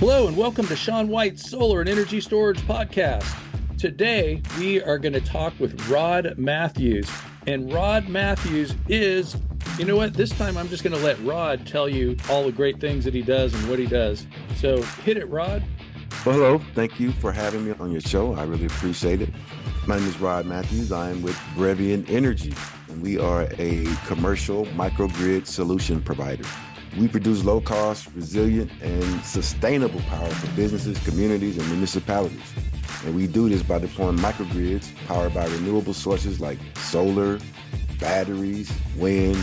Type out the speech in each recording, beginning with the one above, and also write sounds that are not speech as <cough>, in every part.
Hello, and welcome to Sean White's Solar and Energy Storage Podcast. Today, we are going to talk with Rod Matthews. And Rod Matthews is, you know what? This time I'm just going to let Rod tell you all the great things that he does and what he does. So hit it, Rod. Well, hello. Thank you for having me on your show. I really appreciate it. My name is Rod Matthews. I'm with Brevian Energy, and we are a commercial microgrid solution provider. We produce low cost, resilient, and sustainable power for businesses, communities, and municipalities. And we do this by deploying microgrids powered by renewable sources like solar, batteries, wind,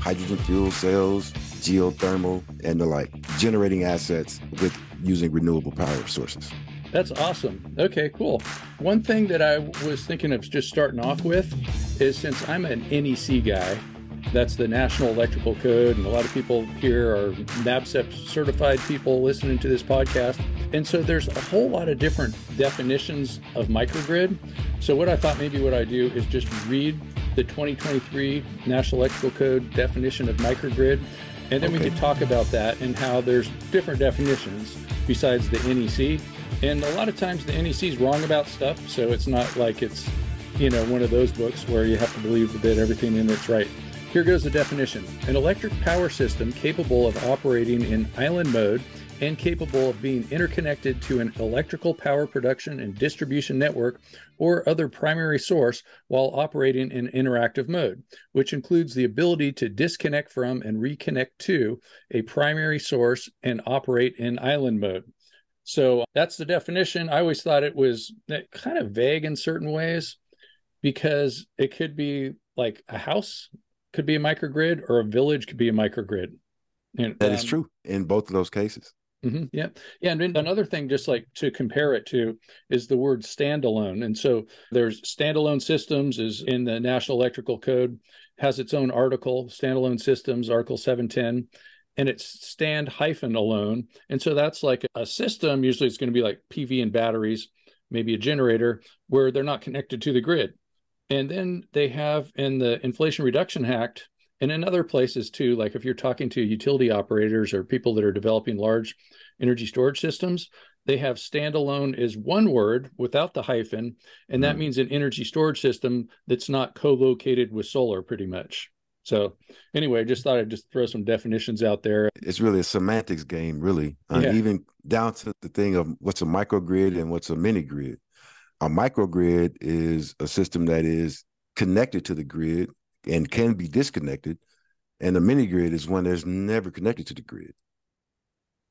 hydrogen fuel cells, geothermal, and the like, generating assets with using renewable power sources. That's awesome. Okay, cool. One thing that I was thinking of just starting off with is since I'm an NEC guy, that's the National Electrical Code, and a lot of people here are NABCEP certified people listening to this podcast. And so there's a whole lot of different definitions of microgrid. So what I thought maybe what I do is just read the 2023 National Electrical Code definition of microgrid, and then okay. we could talk about that and how there's different definitions besides the NEC. And a lot of times the NEC is wrong about stuff, so it's not like it's you know one of those books where you have to believe that everything in it's right. Here goes the definition an electric power system capable of operating in island mode and capable of being interconnected to an electrical power production and distribution network or other primary source while operating in interactive mode, which includes the ability to disconnect from and reconnect to a primary source and operate in island mode. So that's the definition. I always thought it was kind of vague in certain ways because it could be like a house could be a microgrid or a village could be a microgrid. And, that um, is true in both of those cases. Mm-hmm, yeah. Yeah. And another thing, just like to compare it to, is the word standalone. And so there's standalone systems is in the National Electrical Code, has its own article, standalone systems, Article 710, and it's stand hyphen alone. And so that's like a system, usually it's going to be like PV and batteries, maybe a generator, where they're not connected to the grid. And then they have in the Inflation Reduction Act and in other places too, like if you're talking to utility operators or people that are developing large energy storage systems, they have standalone is one word without the hyphen. And that mm means an energy storage system that's not co located with solar, pretty much. So anyway, I just thought I'd just throw some definitions out there. It's really a semantics game, really, uh, yeah. even down to the thing of what's a microgrid and what's a mini grid a microgrid is a system that is connected to the grid and can be disconnected. And a mini grid is one that's never connected to the grid.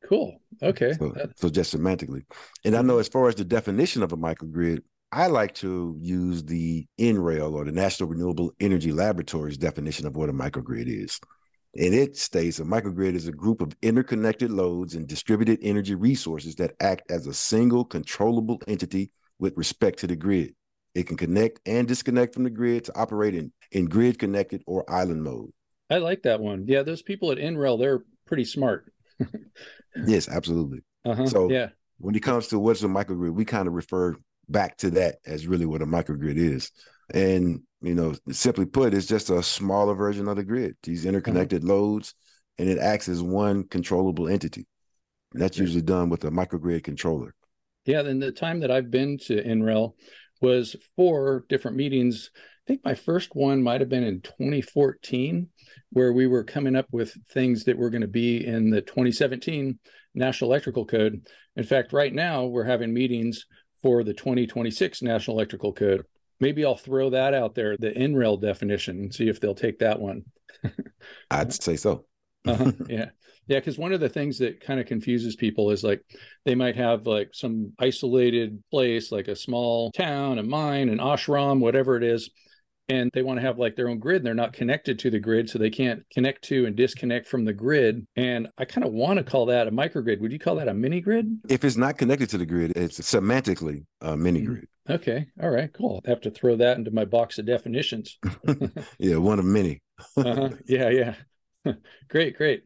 Cool. Okay. So, so, just semantically. And I know as far as the definition of a microgrid, I like to use the NREL or the National Renewable Energy Laboratories definition of what a microgrid is. And it states a microgrid is a group of interconnected loads and distributed energy resources that act as a single controllable entity with respect to the grid. It can connect and disconnect from the grid to operate in, in grid connected or island mode. I like that one. Yeah, those people at NREL, they're pretty smart. <laughs> yes, absolutely. Uh-huh. So yeah. when it comes to what's a microgrid, we kind of refer back to that as really what a microgrid is. And, you know, simply put, it's just a smaller version of the grid, these uh-huh. interconnected uh-huh. loads, and it acts as one controllable entity. And that's usually done with a microgrid controller. Yeah, and the time that I've been to NREL was four different meetings. I think my first one might have been in 2014, where we were coming up with things that were going to be in the 2017 National Electrical Code. In fact, right now we're having meetings for the 2026 National Electrical Code. Maybe I'll throw that out there, the NREL definition, and see if they'll take that one. I'd say so. uh-huh, <laughs> yeah. Yeah, because one of the things that kind of confuses people is like they might have like some isolated place, like a small town, a mine, an ashram, whatever it is, and they want to have like their own grid. And they're not connected to the grid, so they can't connect to and disconnect from the grid. And I kind of want to call that a microgrid. Would you call that a mini grid? If it's not connected to the grid, it's semantically a mini mm-hmm. grid. Okay. All right. Cool. I have to throw that into my box of definitions. <laughs> yeah, one of many. <laughs> uh-huh. Yeah. Yeah. <laughs> great. Great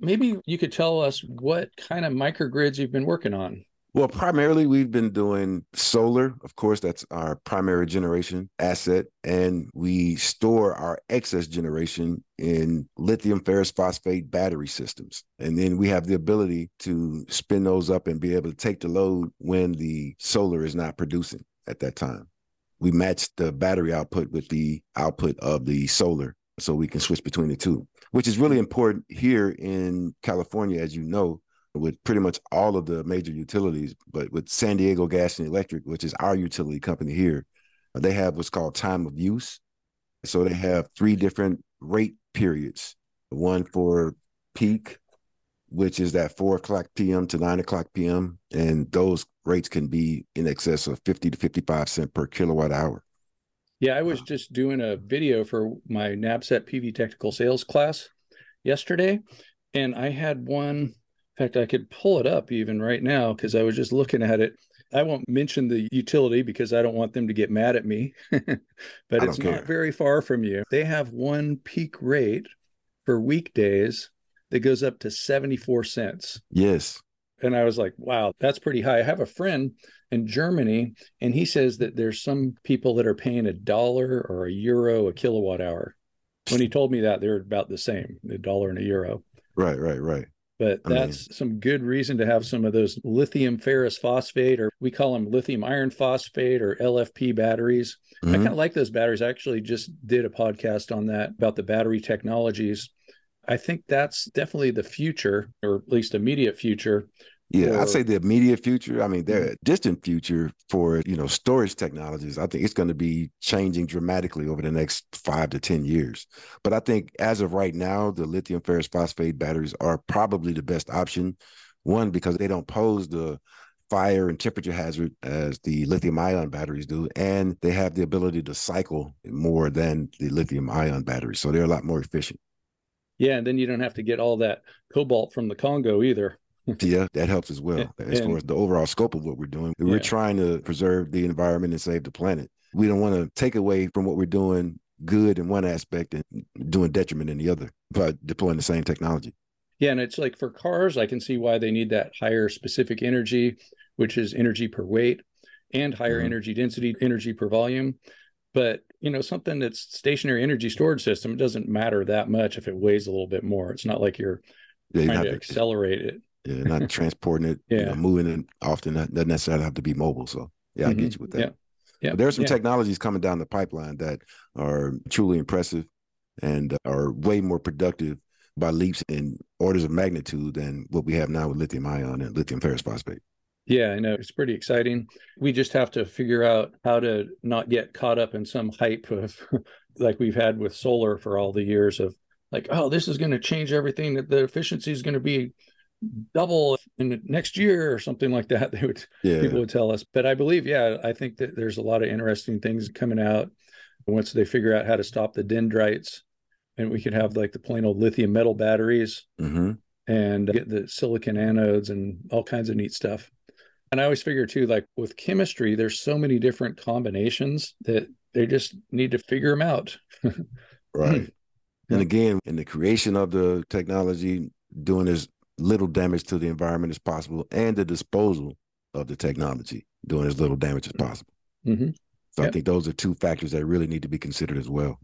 maybe you could tell us what kind of microgrids you've been working on. Well, primarily we've been doing solar. Of course, that's our primary generation asset. And we store our excess generation in lithium ferrous phosphate battery systems. And then we have the ability to spin those up and be able to take the load when the solar is not producing at that time. We match the battery output with the output of the solar so we can switch between the two, which is really important here in California, as you know with pretty much all of the major utilities, but with San Diego Gas and Electric, which is our utility company here, they have what's called time of use. So they have three different rate periods one for peak, which is that four o'clock p.m. to nine o'clock p.m. And those rates can be in excess of 50 to 55 cent per kilowatt hour. Yeah, I was just doing a video for my NABCEP PV technical sales class yesterday, and I had one In fact, I could pull it up even right now because I was just looking at it. I won't mention the utility because I don't want them to get mad at me, <laughs> but it's not very far from you. They have one peak rate for weekdays that goes up to 74 cents. Yes. And I was like, wow, that's pretty high. I have a friend in Germany, and he says that there's some people that are paying a dollar or a euro a kilowatt hour. When he told me that, they're about the same, a dollar and a euro. Right, right, right but that's I mean, some good reason to have some of those lithium ferrous phosphate or we call them lithium iron phosphate or lfp batteries mm-hmm. i kind of like those batteries i actually just did a podcast on that about the battery technologies i think that's definitely the future or at least immediate future yeah, or, I'd say the immediate future. I mean, the mm-hmm. distant future for you know storage technologies. I think it's going to be changing dramatically over the next five to ten years. But I think as of right now, the lithium ferrous phosphate batteries are probably the best option. One because they don't pose the fire and temperature hazard as the lithium ion batteries do, and they have the ability to cycle more than the lithium ion batteries, so they're a lot more efficient. Yeah, and then you don't have to get all that cobalt from the Congo either <laughs> yeah, that helps as well. And, as far as the overall scope of what we're doing, we're trying to preserve the environment and save the planet. We don't want to take away from what we're doing good in one aspect and doing detriment in the other by deploying the same technology. Yeah, and it's like for cars, I can see why they need that higher specific energy, which is energy per weight, and higher mm-hmm. energy density, energy per volume. But you know, something that's stationary energy storage system, it doesn't matter that much if it weighs a little bit more. It's not like you're yeah, trying to accelerate it. Yeah, not <laughs> transporting it, yeah, you know, moving it often. Doesn't necessarily have to be mobile. So yeah, mm-hmm. I get you with that. Yeah. Yeah. There are some yeah. technologies coming down the pipeline that are truly impressive and are way more productive by leaps and orders of magnitude than what we have now with lithium ion and lithium ferrous phosphate. Yeah, I know. It's pretty exciting. We just have to figure out how to not get caught up in some hype of <laughs> like we've had with solar for all the years of like, oh, this is going to change everything. That the efficiency is going to be double in next year or something like that <laughs> they would yeah. people would tell us. But i believe yeah i think that there's a lot of interesting things coming out. Once they figure out how to stop the dendrites and we could have like the plain old lithium metal batteries mm-hmm. and get the silicon anodes and all kinds of neat stuff. And i always figure too like with chemistry there's so many different combinations that they just need to figure them out. <laughs> Right. And again in the creation of the technology doing as little damage to the environment as possible and the disposal of the technology doing as little damage as possible. Mm-hmm. So yep. I think those are two factors that really need to be considered as well.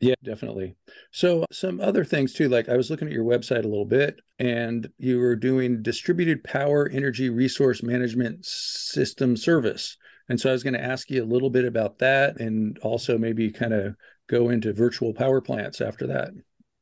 Yeah, definitely. So some other things too, like I was looking at your website a little bit and you were doing distributed power energy resource management system service. And so I was going to ask you a little bit about that and also maybe kind of go into virtual power plants after that.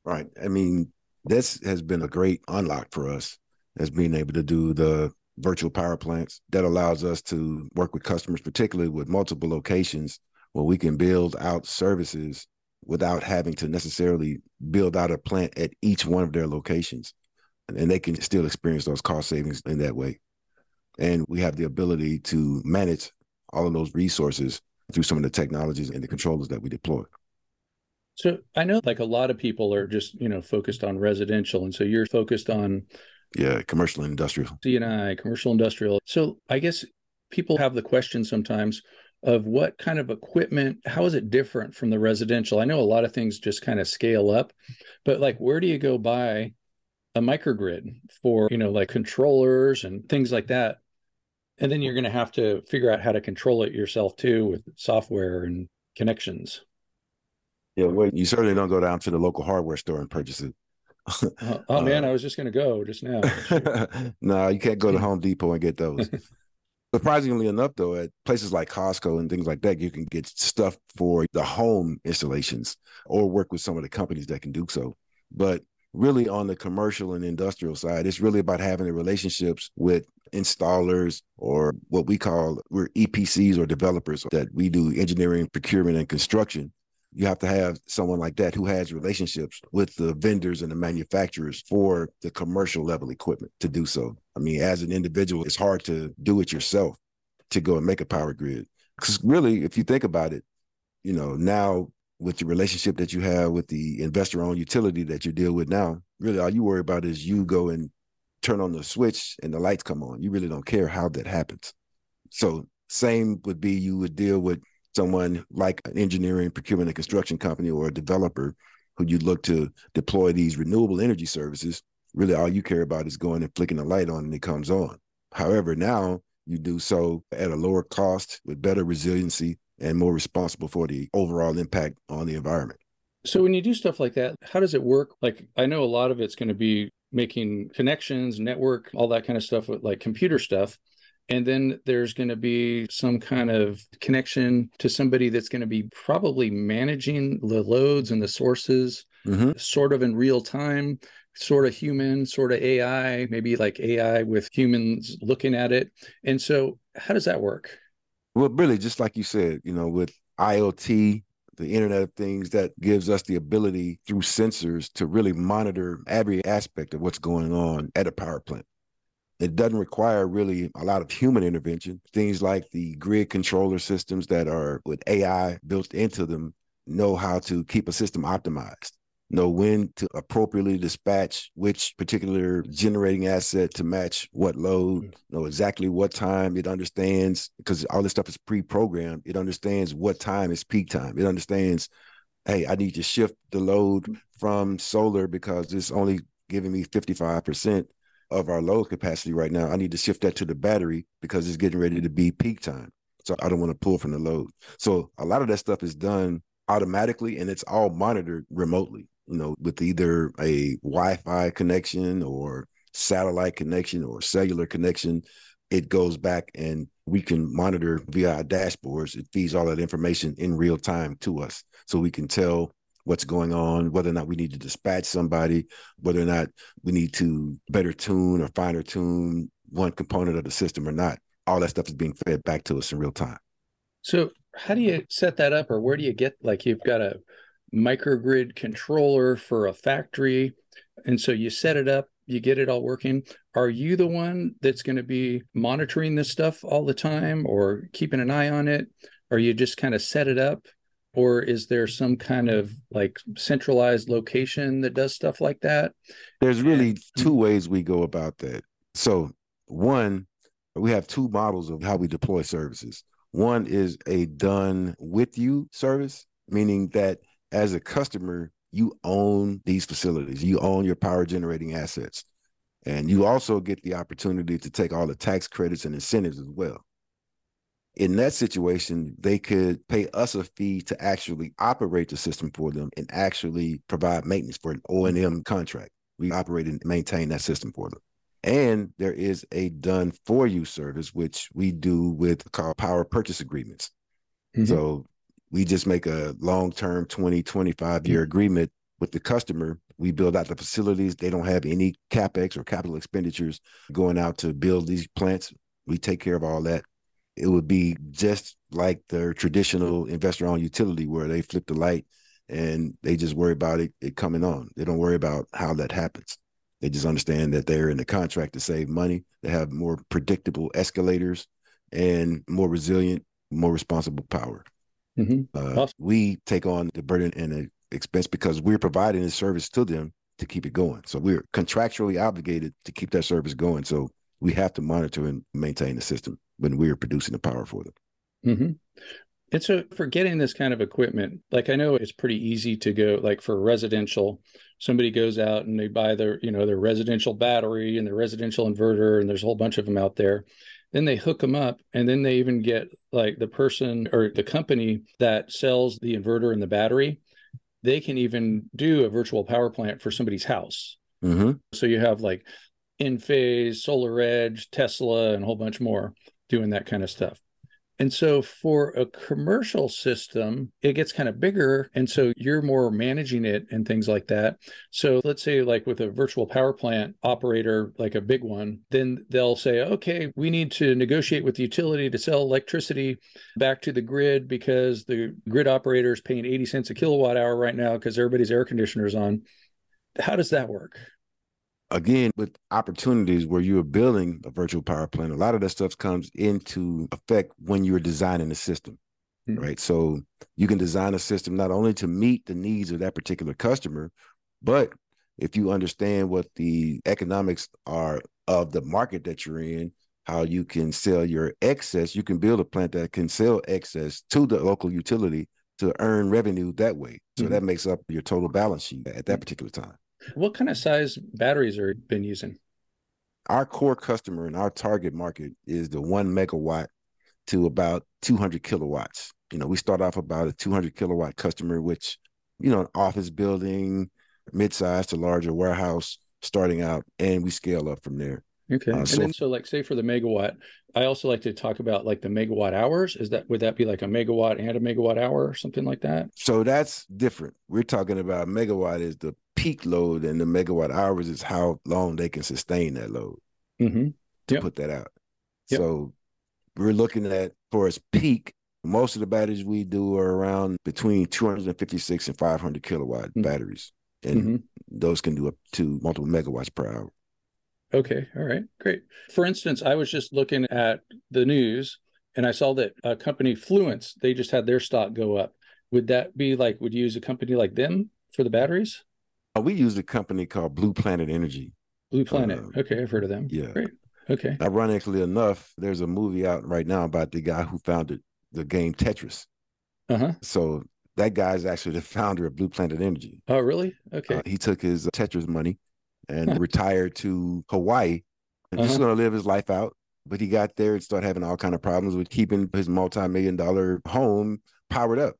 Right. I mean, this has been a great unlock for us as being able to do the virtual power plants that allows us to work with customers, particularly with multiple locations where we can build out services without having to necessarily build out a plant at each one of their locations. And they can still experience those cost savings in that way. And we have the ability to manage all of those resources through some of the technologies and the controllers that we deploy. So I know like a lot of people are just, you know, focused on residential. And so you're focused on yeah, commercial and industrial. C&I, commercial industrial. So I guess people have the question sometimes of what kind of equipment, how is it different from the residential? I know a lot of things just kind of scale up, but like where do you go buy a microgrid for, you know, like controllers and things like that? And then you're going to have to figure out how to control it yourself too with software and connections. Yeah, well, you certainly don't go down to the local hardware store and purchase it. oh, <laughs> oh, man, uh, I was just going to go just now. <laughs> no, you can't go to Home Depot and get those. <laughs> Surprisingly enough, though, at places like Costco and things like that, you can get stuff for the home installations or work with some of the companies that can do so. But really, on the commercial and industrial side, it's really about having the relationships with installers or what we call we're EPCs or developers that we do engineering, procurement, and construction you have to have someone like that who has relationships with the vendors and the manufacturers for the commercial level equipment to do so. I mean, as an individual, it's hard to do it yourself to go and make a power grid. Because really, if you think about it, you know, now with the relationship that you have with the investor owned utility that you deal with now, really all you worry about is you go and turn on the switch and the lights come on. You really don't care how that happens. So, same would be you would deal with someone like an engineering, procurement, and construction company or a developer who you look to deploy these renewable energy services, really all you care about is going and flicking the light on and it comes on. However, now you do so at a lower cost with better resiliency and more responsible for the overall impact on the environment. So when you do stuff like that, how does it work? Like I know a lot of it's going to be making connections, network, all that kind of stuff with like computer stuff. And then there's going to be some kind of connection to somebody that's going to be probably managing the loads and the sources mm-hmm. sort of in real time, sort of human, sort of AI, maybe like AI with humans looking at it. And so, how does that work? Well, really, just like you said, you know, with IoT, the Internet of Things, that gives us the ability through sensors to really monitor every aspect of what's going on at a power plant. It doesn't require really a lot of human intervention. Things like the grid controller systems that are with AI built into them know how to keep a system optimized, know when to appropriately dispatch which particular generating asset to match what load, mm-hmm. know exactly what time it understands, because all this stuff is pre programmed. It understands what time is peak time. It understands, hey, I need to shift the load mm-hmm. from solar because it's only giving me 55% of our load capacity right now. I need to shift that to the battery because it's getting ready to be peak time. So I don't want to pull from the load. So a lot of that stuff is done automatically and it's all monitored remotely, you know, with either a Wi-Fi connection or satellite connection or cellular connection. It goes back and we can monitor via our dashboards. It feeds all that information in real time to us. So we can tell what's going on, whether or not we need to dispatch somebody, whether or not we need to better tune or finer tune one component of the system or not. All that stuff is being fed back to us in real time. So, how do you set that up, or where do you get like you've got a microgrid controller for a factory, and so you set it up, you get it all working. Are you the one that's going to be monitoring this stuff all the time, or keeping an eye on it? Or you just kind of set it up or is there some kind of like centralized location that does stuff like that? There's really mm-hmm. two ways we go about that. So one we have two models of how we deploy services. One is a done with you service meaning that as a customer you own these facilities. You own your power generating assets. And you also get the opportunity to take all the tax credits and incentives as well in that situation, they could pay us a fee to actually operate the system for them and actually provide maintenance for an O&M contract. We operate and maintain that system for them. And there is a done for you service, which we do with called power purchase agreements. Mm-hmm. So we just make a long term 20, 25 year mm-hmm. agreement with the customer. We build out the facilities. They don't have any capex or capital expenditures going out to build these plants. We take care of all that it would be just like their traditional investor owned utility where they flip the light and they just worry about it, it coming on. They don't worry about how that happens. They just understand that they're in the contract to save money. They have more predictable escalators and more resilient, more responsible power. Mm-hmm. Uh, awesome. We take on the burden and the expense because we're providing a service to them to keep it going. So we're contractually obligated to keep that service going. So we have to monitor and maintain the system when we're producing the power for them. Mm-hmm. And so for getting this kind of equipment, like I know it's pretty easy to go like for residential, somebody goes out and they buy their, you know, their residential battery and their residential inverter and there's a whole bunch of them out there. Then they hook them up and then they even get like the person or the company that sells the inverter and the battery, they can even do a virtual power plant for somebody's house. Mm-hmm. So you have like Enphase, SolarEdge, Tesla, and a whole bunch more doing that kind of stuff. And so for a commercial system, it gets kind of bigger. And so you're more managing it and things like that. So let's say, like with a virtual power plant operator, like a big one, then they'll say, okay, we need to negotiate with the utility to sell electricity back to the grid because the grid operator is paying 80 cents a kilowatt hour right now because everybody's air conditioner's on. How does that work? Again with opportunities where you're building a virtual power plant a lot of that stuff comes into effect when you're designing the system mm-hmm. right so you can design a system not only to meet the needs of that particular customer but if you understand what the economics are of the market that you're in how you can sell your excess you can build a plant that can sell excess to the local utility to earn revenue that way so mm-hmm. that makes up your total balance sheet at that particular time what kind of size batteries are you been using? Our core customer and our target market is the one megawatt to about 200 kilowatts. You know, we start off about a 200 kilowatt customer, which, you know, an office building, mid-sized to larger warehouse starting out, and we scale up from there. Okay. Uh, and then, so like, say for the megawatt, I also like to talk about like the megawatt hours. Is that would that be like a megawatt and a megawatt hour or something like that? So that's different. We're talking about megawatt is the peak load, and the megawatt hours is how long they can sustain that load. Mm-hmm. To yep. put that out. Yep. So we're looking at for its peak. Most of the batteries we do are around between 256 and 500 kilowatt mm-hmm. batteries, and mm-hmm. those can do up to multiple megawatts per hour. Okay. All right. Great. For instance, I was just looking at the news and I saw that a company Fluence, they just had their stock go up. Would that be like, would you use a company like them for the batteries? Uh, we use a company called Blue Planet Energy. Blue Planet. Uh, okay. I've heard of them. Yeah. Great. Okay. Ironically enough, there's a movie out right now about the guy who founded the game Tetris. Uh huh. So that guy's actually the founder of Blue Planet Energy. Oh, really? Okay. Uh, he took his Tetris money and <laughs> retired to Hawaii and uh-huh. just going to live his life out. But he got there and started having all kind of problems with keeping his multi-million dollar home powered up.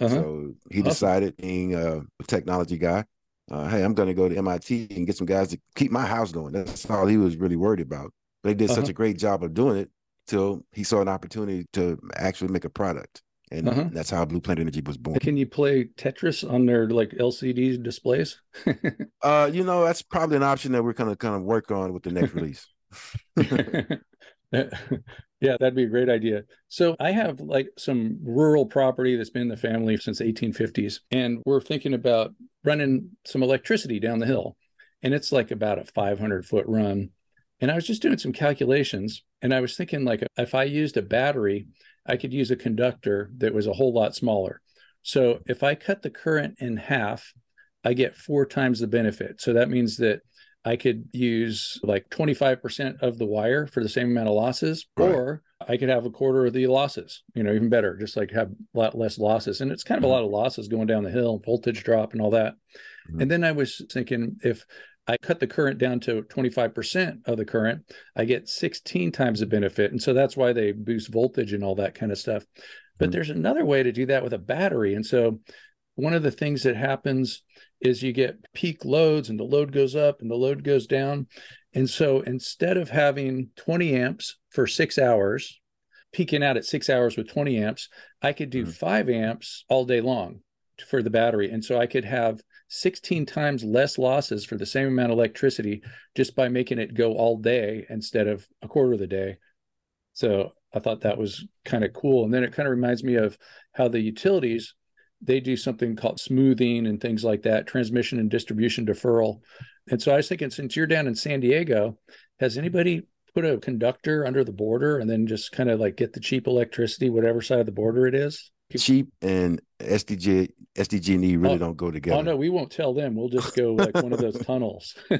Uh-huh. So he awesome. decided, being a technology guy, uh, hey, I'm going to go to MIT and get some guys to keep my house going. That's all he was really worried about. But he did uh-huh. such a great job of doing it till he saw an opportunity to actually make a product and uh-huh. that's how Blue Planet Energy was born. Can you play Tetris on their like LCD displays? <laughs> uh, you know, that's probably an option that we're gonna kind of work on with the next release. <laughs> <laughs> yeah, that'd be a great idea. So I have like some rural property that's been in the family since the 1850s, and we're thinking about running some electricity down the hill, and it's like about a 500 foot run. And I was just doing some calculations, and I was thinking like if I used a battery I could use a conductor that was a whole lot smaller. So if I cut the current in half, I get four times the benefit. So that means that I could use like 25% of the wire for the same amount of losses, right. or I could have a quarter of the losses, you know, even better, just like have a lot less losses. And it's kind of mm-hmm. a lot of losses going down the hill, voltage drop and all that. Mm-hmm. And then I was thinking if I cut the current down to 25% of the current, I get 16 times the benefit. And so that's why they boost voltage and all that kind of stuff. But mm-hmm. there's another way to do that with a battery. And so one of the things that happens is you get peak loads and the load goes up and the load goes down. And so instead of having 20 amps for six hours, peaking out at six hours with 20 amps, I could do mm-hmm. five amps all day long for the battery. And so I could have 16 times less losses for the same amount of electricity just by making it go all day instead of a quarter of the day. So I thought that was kind of cool. And then it kind of reminds me of how the utilities they do something called smoothing and things like that, transmission and distribution deferral. And so I was thinking, since you're down in San Diego, has anybody put a conductor under the border and then just kind of like get the cheap electricity, whatever side of the border it is? Cheap and SDG SDG&E really oh, don't go together. Oh no, we won't tell them. We'll just go like one of those <laughs> tunnels. <laughs>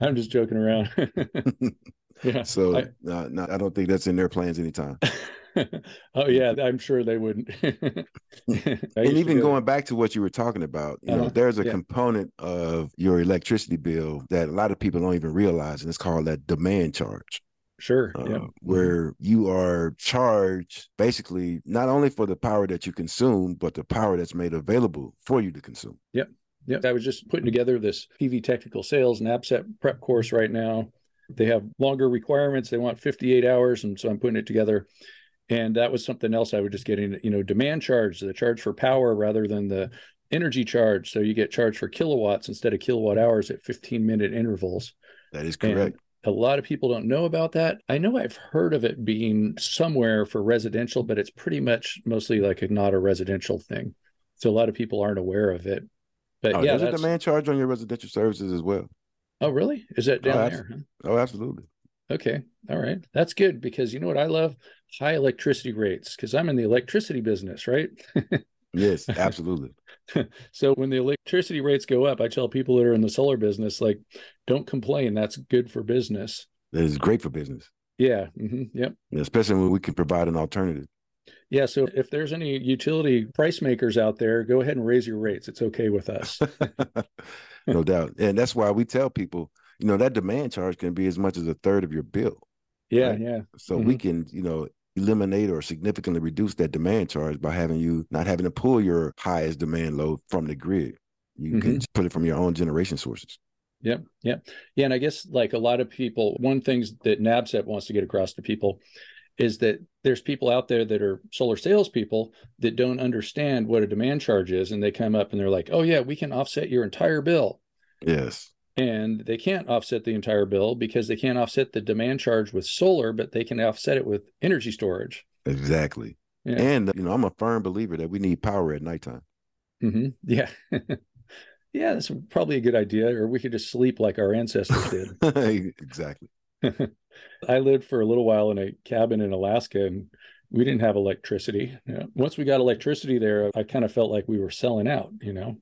I'm just joking around. <laughs> yeah. So I, no, no, I don't think that's in their plans anytime. oh yeah, I'm sure they wouldn't. and even go, going back to what you were talking about, you uh-huh. know, there's a yeah. component of your electricity bill that a lot of people don't even realize, and it's called that demand charge. Sure. Uh, yeah. Mm-hmm. Where you are charged basically not only for the power that you consume, but the power that's made available for you to consume. Yep. Yep. I was just putting together this PV technical sales NABCEP prep course right now. They have longer requirements. They want 58 hours. And so I'm putting it together. And that was something else I was just getting, you know, demand charge, the charge for power rather than the energy charge. So you get charged for kilowatts instead of kilowatt hours at 15 minute intervals. That is correct. A lot of people don't know about that. I know I've heard of it being somewhere for residential, but it's pretty much mostly like a, not a residential thing. So a lot of people aren't aware of it. But oh, yeah, there's a demand charge on your residential services as well. Oh, really? Is that down oh, there? Huh? Oh, absolutely. Okay. All right. That's good because you know what I love? High electricity rates because I'm in the electricity business, right? <laughs> yes, <laughs> absolutely. so when the electricity rates go up, I tell people that are in the solar business, like, don't complain. That's good for business. That is great for business. Yeah. Mm-hmm. Yep. Especially when we can provide an alternative. Yeah. So if there's any utility price makers out there, go ahead and raise your rates. It's okay with us. <laughs> no doubt. And that's why we tell people, you know, that demand charge can be as much as a third of your bill. Yeah. Right? Yeah. So mm-hmm. we can, you know, eliminate or significantly reduce that demand charge by having you not having to pull your highest demand load from the grid. You mm-hmm. can put it from your own generation sources. Yep. Yep. Yeah. And I guess like a lot of people, one things that NABCEP wants to get across to people is that there's people out there that are solar salespeople that don't understand what a demand charge is. And they come up and they're like, oh, yeah, we can offset your entire bill. Yes. And they can't offset the entire bill because they can't offset the demand charge with solar, but they can offset it with energy storage. Exactly. Yeah. And, you know, I'm a firm believer that we need power at nighttime. Mm-hmm. <laughs> Yeah. yeah, that's probably a good idea. Or we could just sleep like our ancestors did. <laughs> exactly. <laughs> I lived for a little while in a cabin in Alaska and we didn't have electricity. Yeah. Once we got electricity there, I kind of felt like we were selling out, you know.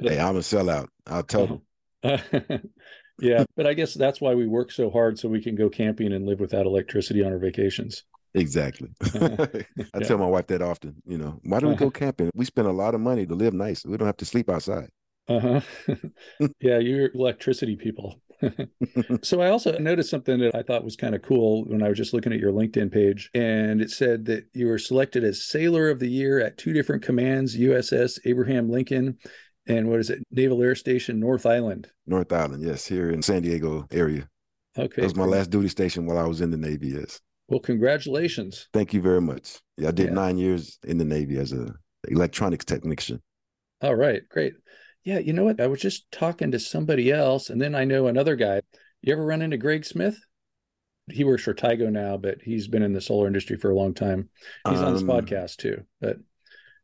Hey, I'm a sellout. I'll tell them. <laughs> yeah, but I guess that's why we work so hard so we can go camping and live without electricity on our vacations. Exactly. Uh-huh. <laughs> I yeah. <laughs> tell my wife that often. You know, why do we go uh-huh. camping? We spend a lot of money to live nice. We don't have to sleep outside. Uh huh. yeah, you're electricity people. so I also noticed something that I thought was kind of cool when I was just looking at your LinkedIn page, and it said that you were selected as Sailor of the Year at two different commands: USS Abraham Lincoln and what is it, Naval Air Station North Island. North Island, yes, here in San Diego area. Okay, that was my last duty station while I was in the Navy. Yes. Well, congratulations. Thank you very much. Yeah, I did yeah. nine years in the Navy as a electronics technician. All right, great yeah, you know what? I was just talking to somebody else, and then I know another guy. You ever run into Greg Smith? He works for Tigo now, but he's been in the solar industry for a long time. He's um, on this um, podcast too. But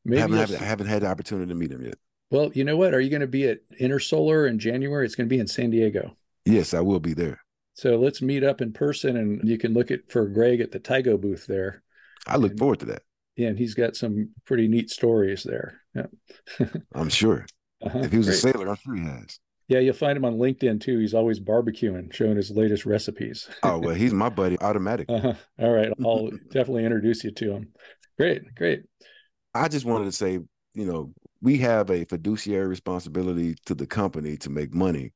maybe I haven't, I haven't had the opportunity to meet him yet. Well, you know what? Are you going to be at Intersolar in January? It's going to be in San Diego. Yes, I will be there. So let's meet up in person, and you can look at for Greg at the Tigo booth there. I look and, forward to that. Yeah, and he's got some pretty neat stories there. Yeah. <laughs> I'm sure. Uh-huh. If he was Great. a sailor, I'm sure he has. Yeah, you'll find him on LinkedIn too. He's always barbecuing, showing his latest recipes. oh well, he's my buddy automatic. Uh-huh. All right, I'll <laughs> definitely introduce you to him. Great, great. I just wanted to say, you know, we have a fiduciary responsibility to the company to make money.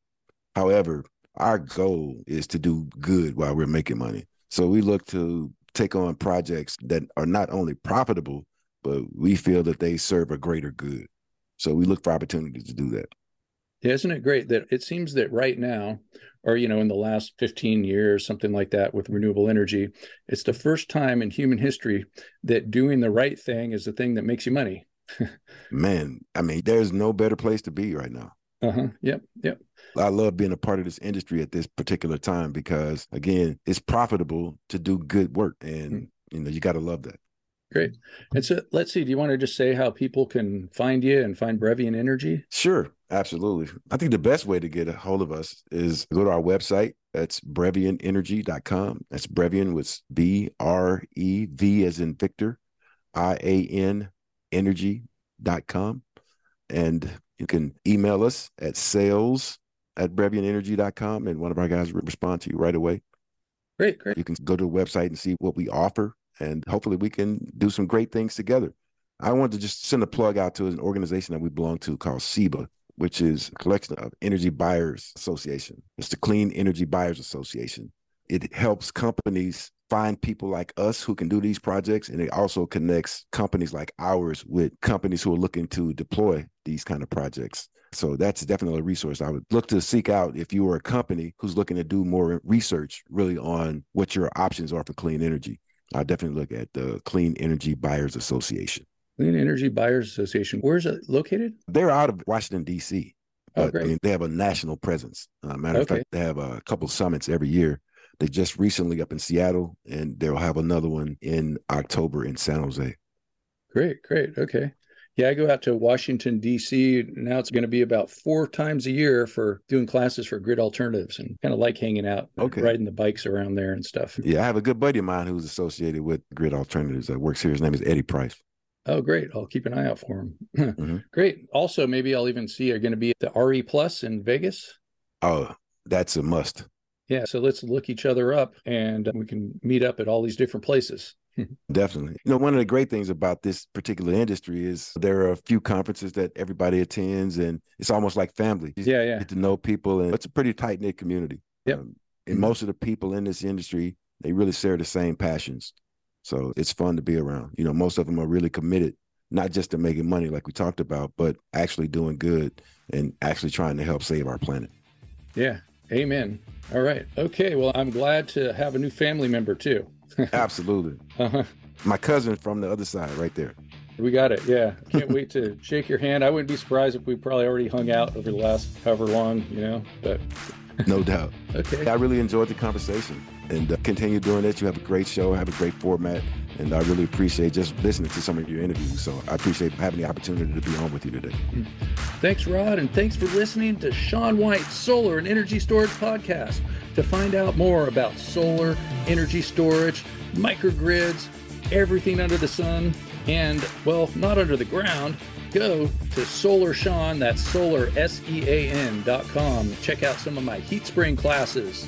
However, our goal is to do good while we're making money. So we look to take on projects that are not only profitable, but we feel that they serve a greater good. So we look for opportunities to do that. Isn't it great that it seems that right now, or you know, in the last 15 years, something like that with renewable energy, it's the first time in human history that doing the right thing is the thing that makes you money. Man, I mean, there's no better place to be right now. Uh-huh. Yep. Yep. I love being a part of this industry at this particular time because again, it's profitable to do good work. And mm-hmm. you know, you gotta love that. Great. And so let's see, do you want to just say how people can find you and find Brevian Energy? Sure, absolutely. I think the best way to get a hold of us is go to our website. That's brevianenergy.com. That's Brevian with B R E V as in Victor, I A N energy.com. And you can email us at sales at brevianenergy.com and one of our guys will respond to you right away. Great, great. You can go to the website and see what we offer, and hopefully we can do some great things together. I wanted to just send a plug out to an organization that we belong to called CEBA, which is a collection of Energy Buyers Association. It's the Clean Energy Buyers Association. It helps companies find people like us who can do these projects, and it also connects companies like ours with companies who are looking to deploy these kind of projects. So that's definitely a resource I would look to seek out if you were a company who's looking to do more research really on what your options are for clean energy. I definitely look at the Clean Energy Buyers Association. Clean Energy Buyers Association. Where is it located? They're out of Washington D.C. Oh, great. I mean, they have a national presence. Uh, matter of fact, they have a couple summits every year. They just recently up in Seattle, and they'll have another one in October in San Jose. Great, great. Okay. Yeah, I go out to Washington, D.C. Now it's going to be about four times a year for doing classes for grid alternatives and kind of like hanging out, Okay. riding the bikes around there and stuff. Yeah, I have a good buddy of mine who's associated with Grid Alternatives that works here. His name is Eddie Price. Oh, great. I'll keep an eye out for him. <laughs> Mhm. Great. Also, maybe I'll even see you're going to be at the RE Plus in Vegas. Oh, that's a must. Yeah. So let's look each other up and we can meet up at all these different places. <laughs> Definitely. You know, one of the great things about this particular industry is there are a few conferences that everybody attends, and it's almost like family. You Yeah. Yeah. get to know people, and it's a pretty tight knit community. Yep. Um, and most of the people in this industry, they really share the same passions. So it's fun to be around. You know, most of them are really committed, not just to making money like we talked about, but actually doing good and actually trying to help save our planet. Yeah. Amen. All right. Okay. Well, I'm glad to have a new family member too. <laughs> Absolutely. Uh-huh. My cousin from the other side, right there. We got it. Yeah. Can't wait to <laughs> shake your hand. I wouldn't be surprised if we probably already hung out over the last however long, you know, but <laughs> No doubt. okay. I really enjoyed the conversation and uh, continue doing it. You have a great show, have a great format, and I really appreciate just listening to some of your interviews. So I appreciate having the opportunity to be on with you today. Thanks, Rod, and thanks for listening to Sean White's Solar and Energy Storage Podcast. To find out more about solar, energy storage, microgrids, everything under the sun, and, well, not under the ground, go to Solar Sean, that's solar, S E A N dot com. Check out some of my HeatSpring classes.